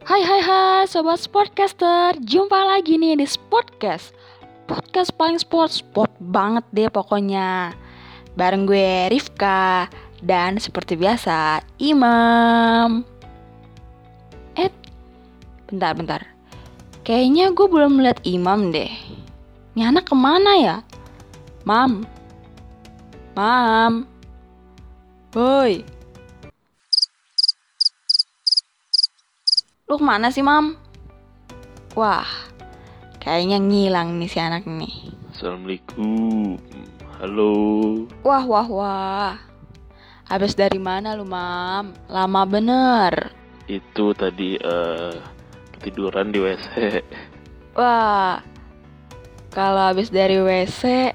Hai hai hai sobat sportcaster, jumpa lagi nih di Sportcast. Podcast paling sport, sport banget deh pokoknya. Bareng gue Rifka dan seperti biasa Imam. Eh, bentar bentar. Kayaknya gue belum melihat Imam deh. Ini anak ke mana ya? Mam. Mam. Boy Lu ke mana sih, Mam? Wah, kayaknya ngilang nih si anak nih. Assalamualaikum. Halo. Wah, wah, wah. Habis dari mana lu, Mam? Lama bener. Itu tadi eh ketiduran di WC. Wah, kalau habis dari WC,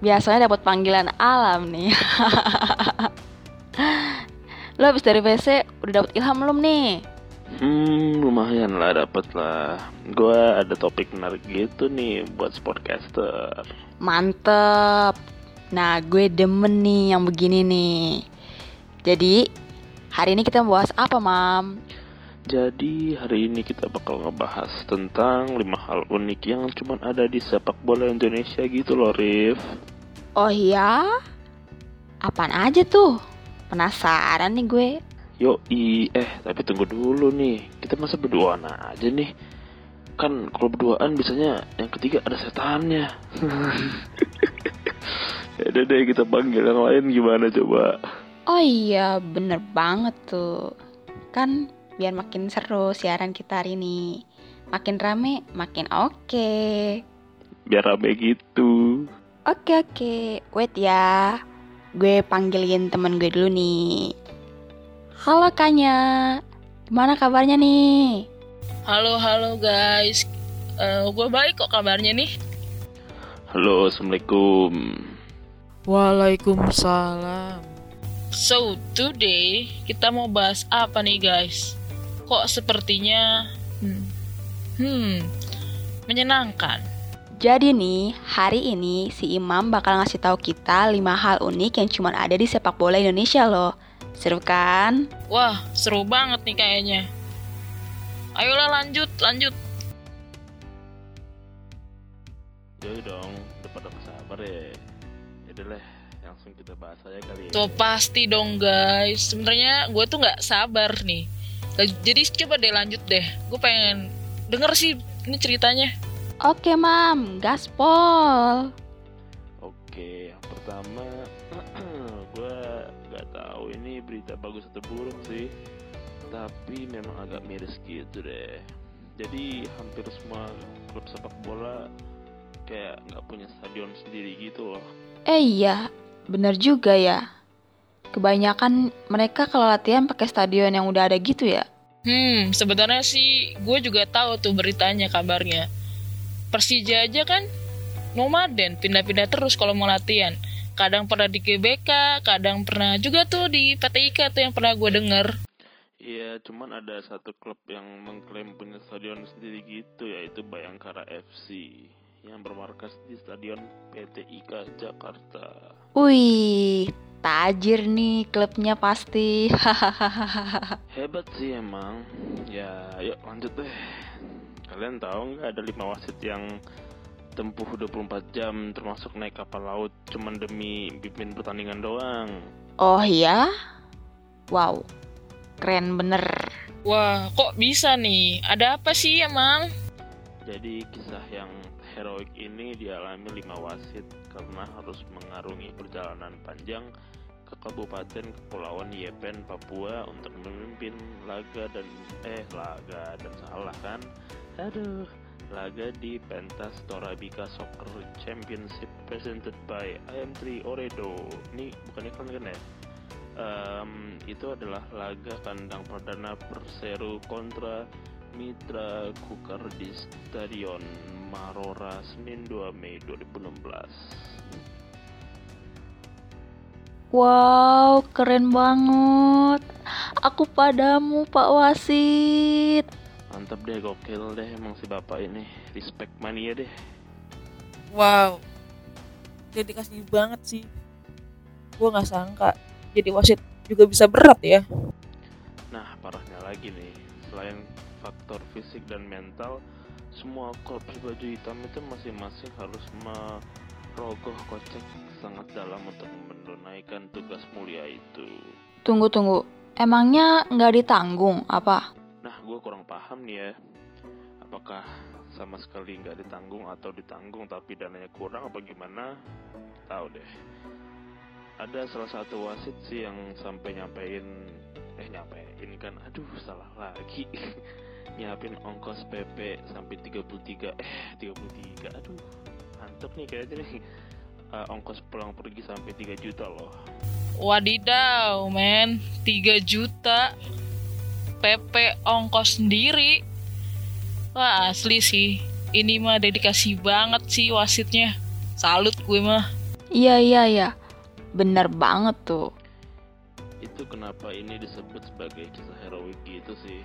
biasanya dapat panggilan alam nih. lu habis dari WC udah dapat ilham belum nih? Hmm, lumayan lah dapat lah. Gua ada topik menarik gitu nih buat sportcaster. Mantep. Nah, gue demen nih yang begini nih. Jadi, hari ini kita bahas apa, Mam? Jadi hari ini kita bakal ngebahas tentang lima hal unik yang cuma ada di sepak bola Indonesia gitu loh, Rif. Oh iya? Apaan aja tuh? Penasaran nih gue. Yoi, eh tapi tunggu dulu nih. Kita masa berduaan aja nih. Kan kalau berduaan biasanya yang ketiga ada setannya. ya udah deh kita panggil yang lain gimana coba. Oh iya, bener banget tuh. Kan biar makin seru siaran kita hari ini. Makin rame, makin oke. Biar rame gitu. Oke oke, wait ya. Gue panggilin temen gue dulu nih. Halo Kanya, gimana kabarnya nih? Halo halo guys, Eh gue baik kok kabarnya nih. Halo, assalamualaikum. Waalaikumsalam. So today kita mau bahas apa nih guys? Kok sepertinya hmm, hmm menyenangkan. Jadi nih, hari ini si Imam bakal ngasih tahu kita 5 hal unik yang cuma ada di sepak bola Indonesia loh. Seru kan? Wah seru banget nih kayaknya. Ayolah lanjut lanjut. Yaudah Ya dong, udah pada sabar ya. Yaudah lah, langsung kita bahas aja kali ya. Tuh pasti dong guys. Sebenarnya gue tuh nggak sabar nih. Jadi coba deh lanjut deh. Gue pengen denger sih ini ceritanya. Oke Mam, gaspol. Oke, yang pertama tahu ini berita bagus atau buruk sih, tapi memang agak miris gitu deh. Jadi hampir semua klub sepak bola kayak nggak punya stadion sendiri gitu loh. Eh iya, bener juga ya. Kebanyakan mereka kalau latihan pakai stadion yang udah ada gitu ya. Hmm, sebenarnya sih gue juga tahu tuh beritanya kabarnya. Persija aja kan nomaden, pindah-pindah terus kalau mau latihan. Kadang pernah di GBK, kadang pernah juga tuh di PTIK tuh yang pernah gue denger. Iya, cuman ada satu klub yang mengklaim punya stadion sendiri gitu, yaitu Bayangkara FC yang bermarkas di Stadion PT IKA Jakarta. Wih, tajir nih klubnya pasti. Hahaha. Hebat sih emang. Ya, yuk lanjut deh. Kalian tahu nggak ada lima wasit yang tempuh 24 jam termasuk naik kapal laut cuman demi pimpin pertandingan doang. oh iya? Wow, keren bener. Wah, kok bisa nih? Ada apa sih emang? Jadi kisah yang heroik ini dialami lima wasit karena harus mengarungi perjalanan panjang ke Kabupaten Kepulauan Yepen, Papua untuk memimpin laga dan eh laga dan salah kan? Aduh, laga di Pentas Torabika Soccer Championship presented by IM3 Oredo. Ini bukan iklan kan ya? Em, itu adalah laga kandang perdana Perseru kontra Mitra Kukar di Stadion Marora Senin 2 Mei 2016. Wow, keren banget. Aku padamu, Pak Wasit. Mantap deh, gokil deh emang si bapak ini. Respect mania deh. Wow. Dedikasi banget sih. Gue nggak sangka jadi wasit juga bisa berat ya. Nah, parahnya lagi nih, selain faktor fisik dan mental, semua klub baju hitam itu masing-masing harus merogoh kocek sangat dalam untuk menunaikan tugas mulia itu. Tunggu tunggu, emangnya nggak ditanggung apa? Paham nih ya. Apakah sama sekali nggak ditanggung atau ditanggung tapi dananya kurang apa gimana? Tahu deh. Ada salah satu wasit sih yang sampai nyampein eh nyampein kan aduh salah lagi nyiapin ongkos PP sampai 33 eh 33 aduh mantep nih kayaknya nih uh, ongkos pulang pergi sampai 3 juta loh Wadidaw, men. 3 juta. PP ongkos sendiri. Wah, asli sih. Ini mah dedikasi banget sih wasitnya. Salut gue mah. Iya iya iya, bener banget tuh. itu kenapa ini disebut sebagai kisah heroik gitu sih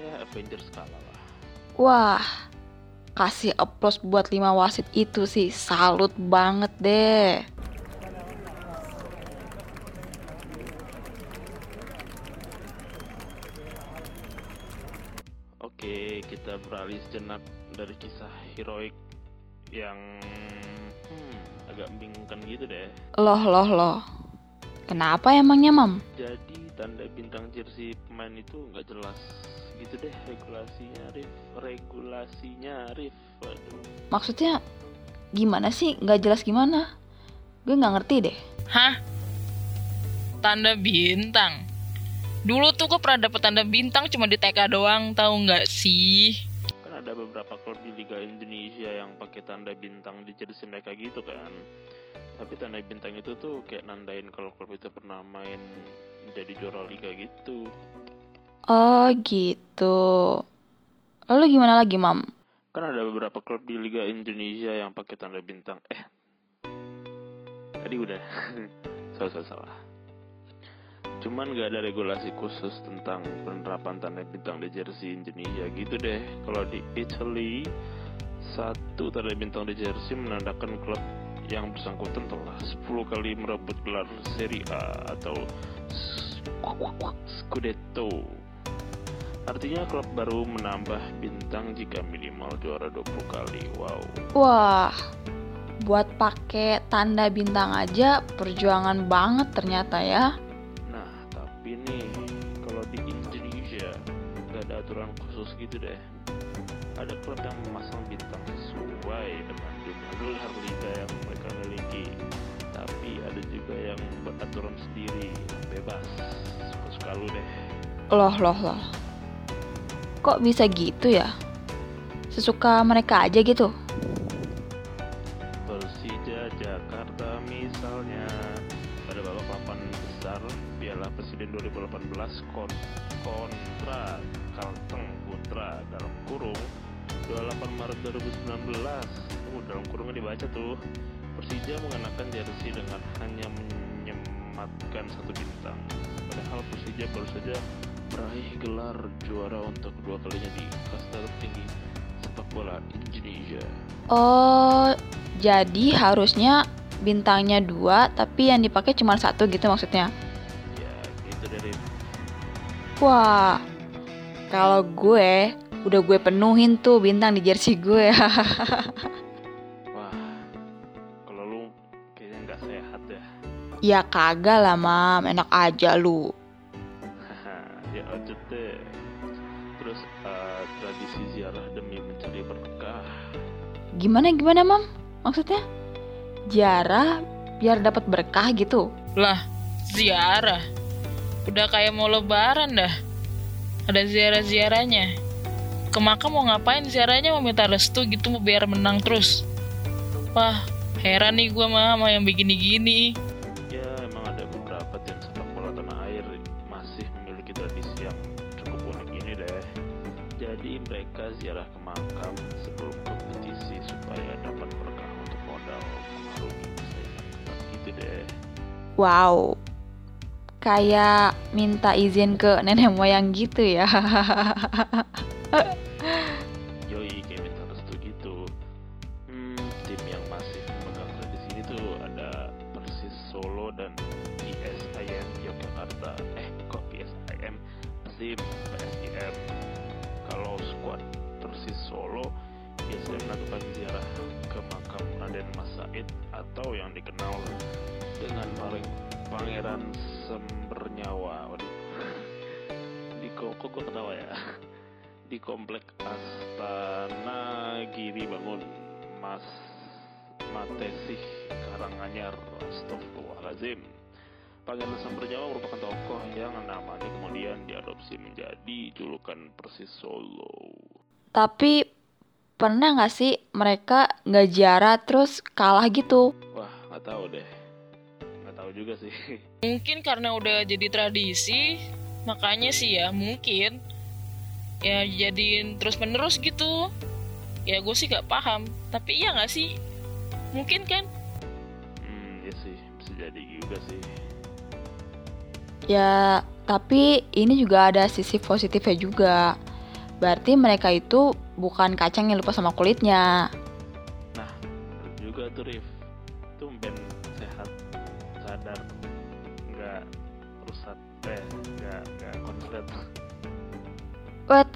ya Avengers kalah lah Wah, kasih applause buat lima wasit itu sih, salut banget deh. Beralih sejenak dari kisah heroik yang hmm, agak membingungkan gitu deh. Loh loh loh, kenapa emangnya mam? Jadi tanda bintang jersey pemain itu nggak jelas gitu deh regulasinya, Rif. Regulasinya, Rif. Waduh. Maksudnya gimana sih? Nggak jelas gimana? Gue nggak ngerti deh. Hah? Tanda bintang. Dulu tuh gue pernah dapet tanda bintang cuma di TK doang, tahu nggak sih? Beberapa klub di Liga Indonesia yang pakai tanda bintang di jersey mereka gitu kan. Tapi tanda bintang itu tuh kayak nandain kalau klub itu pernah main jadi juara liga gitu. Oh gitu. Lalu gimana lagi mam? Kan ada beberapa klub di Liga Indonesia yang pakai tanda bintang. Eh, tadi udah. salah, salah, salah. Cuman gak ada regulasi khusus tentang penerapan tanda bintang di jersey Indonesia gitu deh. Kalau di Italy, satu tanda bintang di jersey menandakan klub yang bersangkutan telah 10 kali merebut gelar Serie A atau Scudetto. Artinya klub baru menambah bintang jika minimal juara 20 kali. Wow. Wah, buat pakai tanda bintang aja perjuangan banget ternyata ya. Gitu deh. Ada klub yang memasang bintang sesuai dengan jumlah gelar liga yang mereka miliki. Tapi ada juga yang beraturan sendiri, bebas, suka-suka lu deh. Loh loh loh. Kok bisa gitu ya? Sesuka mereka aja gitu. Persija Jakarta misalnya pada babak papan besar Piala Presiden 2018 kon kontra dalam kurung 28 Maret 2019 uh, dalam kurungnya dibaca tuh. Persija mengenakan jersey dengan hanya menyematkan satu bintang. Padahal Persija baru saja meraih gelar juara untuk kedua kalinya di kasta tertinggi sepak bola Indonesia. Oh, jadi harusnya bintangnya dua, tapi yang dipakai cuma satu gitu maksudnya. ya gitu dari Wah, kalau gue udah gue penuhin tuh bintang di jersey gue. Wah, kalau lu kayaknya nggak sehat ya. ya kagak lah mam, enak aja lu. ya lanjut deh. Terus eh, tradisi ziarah demi mencari berkah. Gimana gimana mam? Maksudnya ziarah biar dapat berkah gitu. Lah, ziarah. Udah kayak mau lebaran dah. Ada ziarah-ziarahnya. Ke makam mau ngapain ziarahnya mau minta restu gitu mau biar menang terus. Wah, heran nih gue mah sama yang begini-gini. Ya emang ada beberapa tim sepak bola tanah air masih memiliki tradisi yang cukup unik ini deh. Jadi mereka ziarah ke makam sebelum kompetisi supaya dapat berkah untuk modal mengarungi gitu deh. Wow, kayak minta izin ke nenek moyang gitu ya. Yoi kayak minta restu gitu Hmm, tim yang masih memegang tradisi ini tuh ada Persis Solo dan PSIM Yogyakarta Eh, kok PSIM? Persib, kok kok gua ketawa ya. Di komplek Astana Giri Bangun Mas Matesih Karanganyar Astagfirullahaladzim Pangeran Sembernyawa merupakan tokoh yang namanya kemudian diadopsi menjadi julukan Persis Solo Tapi pernah nggak sih mereka nggak ziarah terus kalah gitu? Wah, nggak tahu deh. Nggak tahu juga sih. Mungkin karena udah jadi tradisi, makanya sih ya mungkin ya jadiin terus menerus gitu. Ya gue sih gak paham, tapi iya gak sih? Mungkin kan? Hmm, ya sih, bisa jadi juga sih. Ya, tapi ini juga ada sisi positifnya juga. Berarti mereka itu bukan kacang yang lupa sama kulitnya. Nah, juga tuh Rif. Tumben sehat, What?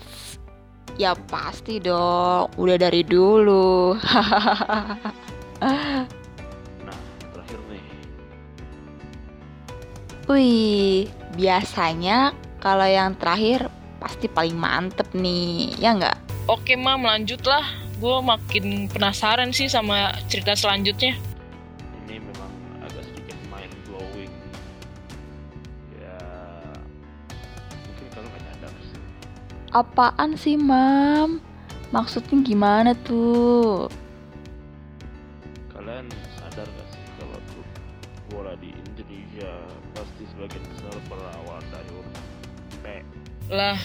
Ya pasti dong, udah dari dulu. Nah, terakhir nih, Wih, biasanya kalau yang terakhir pasti paling mantep nih, ya nggak? Oke mam lanjut lah. Gue makin penasaran sih sama cerita selanjutnya. Apaan sih, Mam? Maksudnya gimana tuh? Kalian sadar gak sih kalau klub bola di Indonesia pasti sebagian besar berawal dari P? Lah,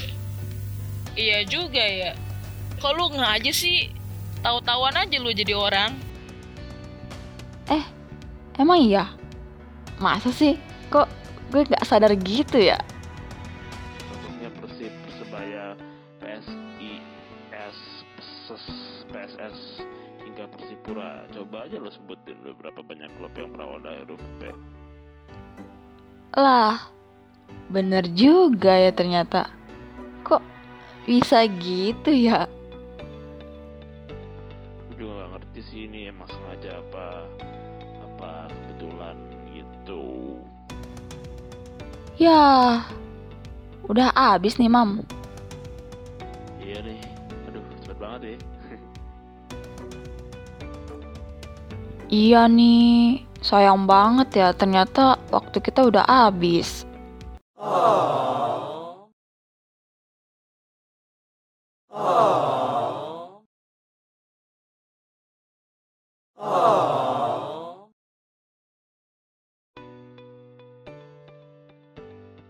iya juga ya. Kok lu nggak aja sih? Tahu-tahuan aja lu jadi orang. Emang iya? Masa sih? Kok gue nggak sadar gitu ya? Bener juga ya ternyata. Kok bisa gitu ya? Gue juga gak ngerti sih ini emang sengaja apa apa kebetulan gitu. Ya, udah abis nih, Mam. Iya nih, aduh cepet banget ya. Iya nih, sayang banget ya. Ternyata waktu kita udah abis.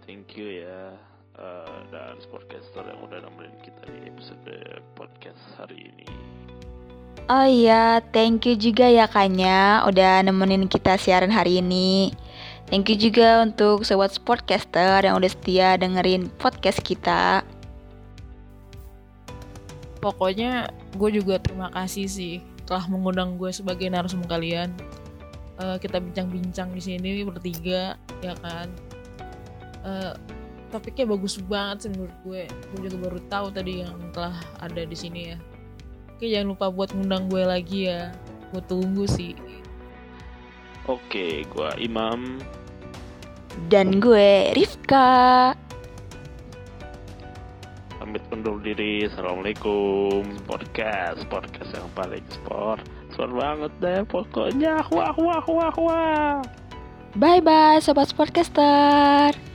Thank you ya eh, dan sportcaster yang udah nemenin kita di episode podcast hari ini. Oh iya, thank you juga ya Kanya udah nemenin kita siaran hari ini. Thank you juga untuk sobat sportcaster yang udah setia dengerin podcast kita. Pokoknya gue juga terima kasih sih telah mengundang gue sebagai narasumber kalian. Eh, kita bincang-bincang di sini bertiga, ya kan. Eh, topiknya bagus banget sih menurut gue. Gue juga baru tahu tadi yang telah ada di sini ya. Oke jangan lupa buat ngundang gue lagi ya. Gue tunggu sih. Oke, gua Imam. Dan gue Rifka. Pamit undur diri. Assalamualaikum. Podcast, podcast yang paling sport. Sport banget deh pokoknya. Wah wah wah wah. Bye bye sobat sportcaster.